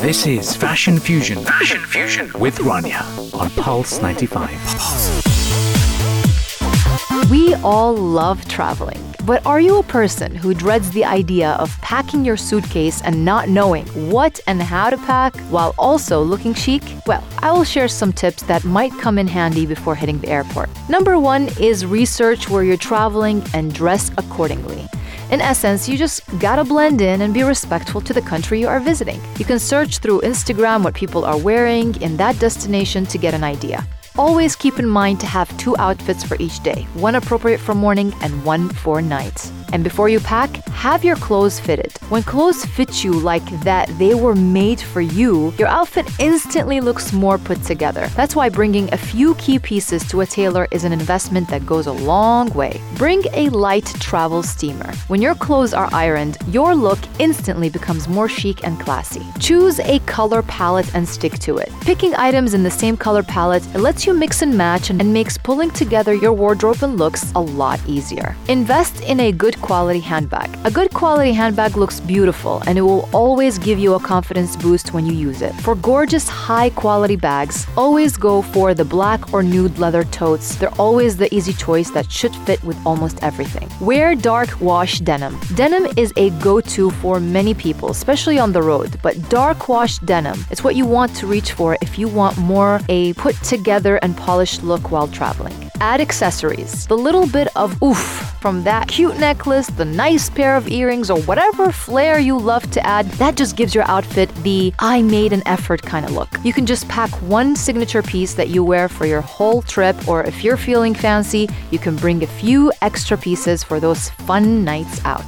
This is Fashion Fusion. Fashion Fusion with Rania on Pulse 95. We all love traveling. But are you a person who dreads the idea of packing your suitcase and not knowing what and how to pack while also looking chic? Well, I will share some tips that might come in handy before hitting the airport. Number one is research where you're traveling and dress accordingly. In essence, you just gotta blend in and be respectful to the country you are visiting. You can search through Instagram what people are wearing in that destination to get an idea. Always keep in mind to have two outfits for each day one appropriate for morning and one for night. And before you pack, have your clothes fitted. When clothes fit you like that they were made for you, your outfit instantly looks more put together. That's why bringing a few key pieces to a tailor is an investment that goes a long way. Bring a light travel steamer. When your clothes are ironed, your look instantly becomes more chic and classy. Choose a color palette and stick to it. Picking items in the same color palette lets you mix and match and makes pulling together your wardrobe and looks a lot easier. Invest in a good quality handbag. A good quality handbag looks beautiful and it will always give you a confidence boost when you use it. For gorgeous, high quality bags, always go for the black or nude leather totes. They're always the easy choice that should fit with almost everything. Wear dark wash denim. Denim is a go to for many people, especially on the road, but dark wash denim is what you want to reach for if you want more a put together and polished look while traveling. Add accessories. The little bit of oof from that cute necklace, the nice pair of earrings, or whatever flair you love to add, that just gives your outfit the I made an effort kind of look. You can just pack one signature piece that you wear for your whole trip, or if you're feeling fancy, you can bring a few extra pieces for those fun nights out.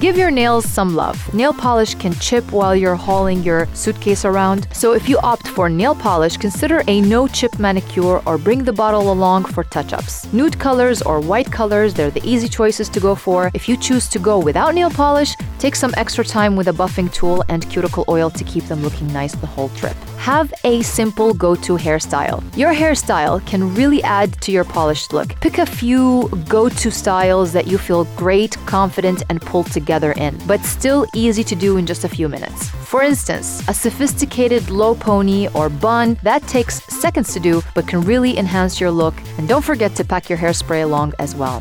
Give your nails some love. Nail polish can chip while you're hauling your suitcase around, so if you opt for nail polish, consider a no chip manicure or bring the bottle along for touch ups. Nude colors or white colors, they're the easy choices to go for. If you choose to go without nail polish, take some extra time with a buffing tool and cuticle oil to keep them looking nice the whole trip. Have a simple go to hairstyle. Your hairstyle can really add to your polished look. Pick a few go to styles that you feel great, confident, and pulled together together in, but still easy to do in just a few minutes. For instance, a sophisticated low pony or bun that takes seconds to do but can really enhance your look. And don't forget to pack your hairspray along as well.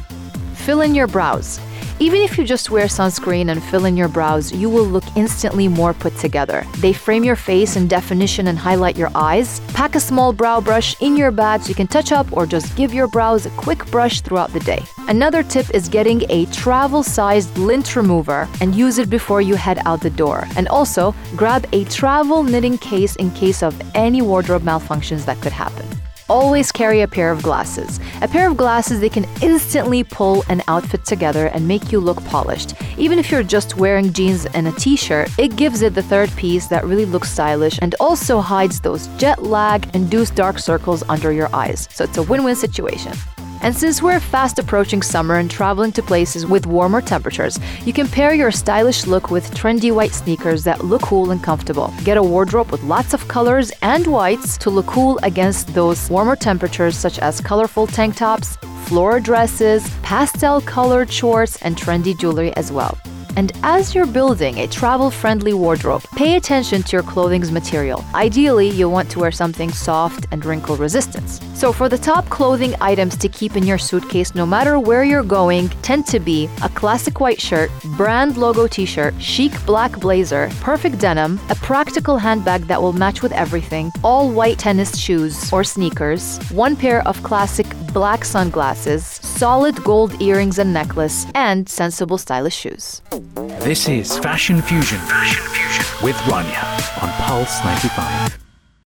Fill in your brows. Even if you just wear sunscreen and fill in your brows, you will look instantly more put together. They frame your face in definition and highlight your eyes. Pack a small brow brush in your bag so you can touch up or just give your brows a quick brush throughout the day. Another tip is getting a travel sized lint remover and use it before you head out the door. And also, grab a travel knitting case in case of any wardrobe malfunctions that could happen always carry a pair of glasses. A pair of glasses, they can instantly pull an outfit together and make you look polished. Even if you're just wearing jeans and a t shirt, it gives it the third piece that really looks stylish and also hides those jet lag induced dark circles under your eyes. So it's a win win situation. And since we're fast approaching summer and traveling to places with warmer temperatures, you can pair your stylish look with trendy white sneakers that look cool and comfortable. Get a wardrobe with lots of colors and whites to look cool against those warmer temperatures, such as colorful tank tops, floral dresses, pastel colored shorts, and trendy jewelry as well. And as you're building a travel friendly wardrobe, pay attention to your clothing's material. Ideally, you'll want to wear something soft and wrinkle resistant. So, for the top clothing items to keep in your suitcase no matter where you're going, tend to be a classic white shirt, brand logo t shirt, chic black blazer, perfect denim, a practical handbag that will match with everything, all white tennis shoes or sneakers, one pair of classic black sunglasses, solid gold earrings and necklace, and sensible stylish shoes. This is Fashion Fusion. Fashion Fusion with Rania on Pulse 95.